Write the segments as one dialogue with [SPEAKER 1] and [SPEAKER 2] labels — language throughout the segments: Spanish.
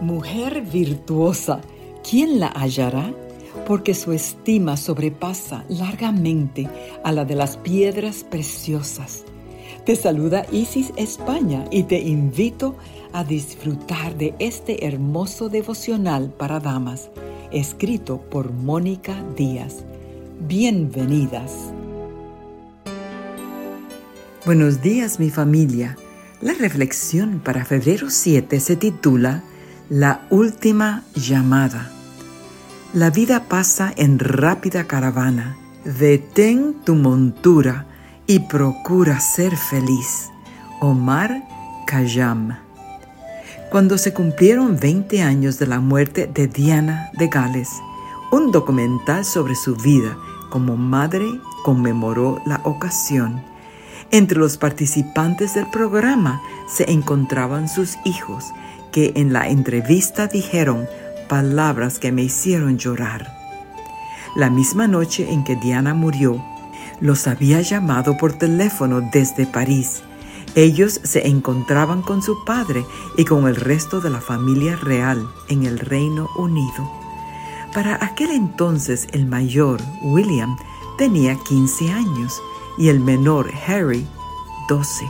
[SPEAKER 1] Mujer virtuosa, ¿quién la hallará? Porque su estima sobrepasa largamente a la de las piedras preciosas. Te saluda Isis España y te invito a disfrutar de este hermoso devocional para damas, escrito por Mónica Díaz. Bienvenidas. Buenos días mi familia. La reflexión para febrero 7 se titula La última llamada. La vida pasa en rápida caravana. Detén tu montura y procura ser feliz. Omar Khayyam. Cuando se cumplieron 20 años de la muerte de Diana de Gales, un documental sobre su vida como madre conmemoró la ocasión entre los participantes del programa se encontraban sus hijos, que en la entrevista dijeron palabras que me hicieron llorar. La misma noche en que Diana murió, los había llamado por teléfono desde París. Ellos se encontraban con su padre y con el resto de la familia real en el Reino Unido. Para aquel entonces el mayor, William, tenía 15 años y el menor Harry 12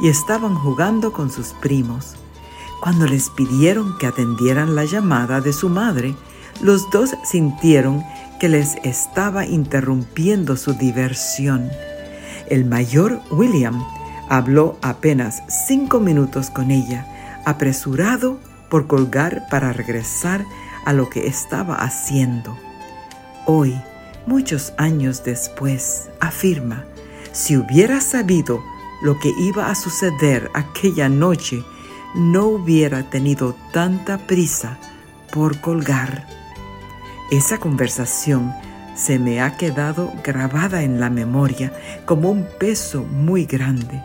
[SPEAKER 1] y estaban jugando con sus primos. Cuando les pidieron que atendieran la llamada de su madre, los dos sintieron que les estaba interrumpiendo su diversión. El mayor William habló apenas cinco minutos con ella, apresurado por colgar para regresar a lo que estaba haciendo. Hoy, muchos años después, afirma, si hubiera sabido lo que iba a suceder aquella noche, no hubiera tenido tanta prisa por colgar. Esa conversación se me ha quedado grabada en la memoria como un peso muy grande.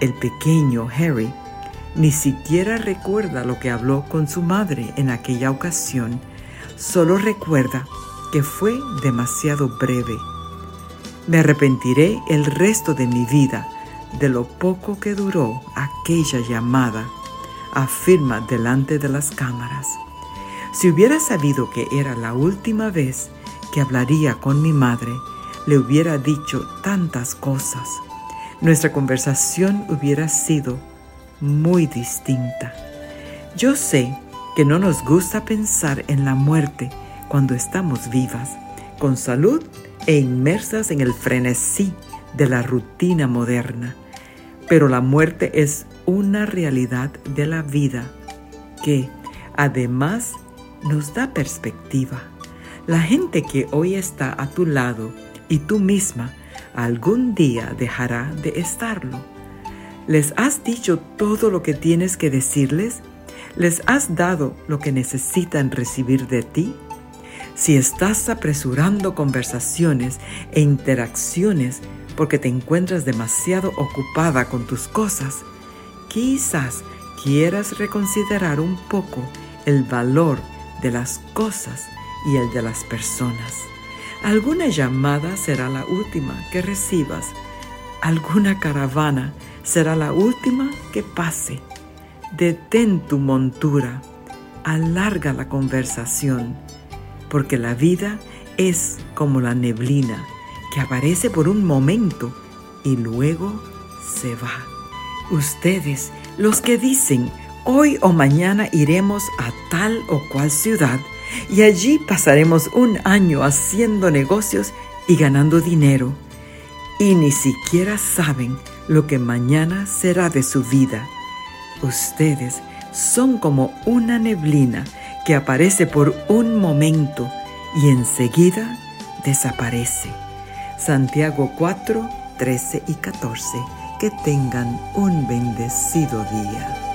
[SPEAKER 1] El pequeño Harry ni siquiera recuerda lo que habló con su madre en aquella ocasión, solo recuerda que fue demasiado breve me arrepentiré el resto de mi vida de lo poco que duró aquella llamada, afirma delante de las cámaras. Si hubiera sabido que era la última vez que hablaría con mi madre, le hubiera dicho tantas cosas. Nuestra conversación hubiera sido muy distinta. Yo sé que no nos gusta pensar en la muerte cuando estamos vivas, con salud e inmersas en el frenesí de la rutina moderna. Pero la muerte es una realidad de la vida que además nos da perspectiva. La gente que hoy está a tu lado y tú misma algún día dejará de estarlo. ¿Les has dicho todo lo que tienes que decirles? ¿Les has dado lo que necesitan recibir de ti? Si estás apresurando conversaciones e interacciones porque te encuentras demasiado ocupada con tus cosas, quizás quieras reconsiderar un poco el valor de las cosas y el de las personas. Alguna llamada será la última que recibas. Alguna caravana será la última que pase. Detén tu montura. Alarga la conversación porque la vida es como la neblina aparece por un momento y luego se va. Ustedes, los que dicen, hoy o mañana iremos a tal o cual ciudad y allí pasaremos un año haciendo negocios y ganando dinero, y ni siquiera saben lo que mañana será de su vida. Ustedes son como una neblina que aparece por un momento y enseguida desaparece. Santiago 4, 13 y 14. Que tengan un bendecido día.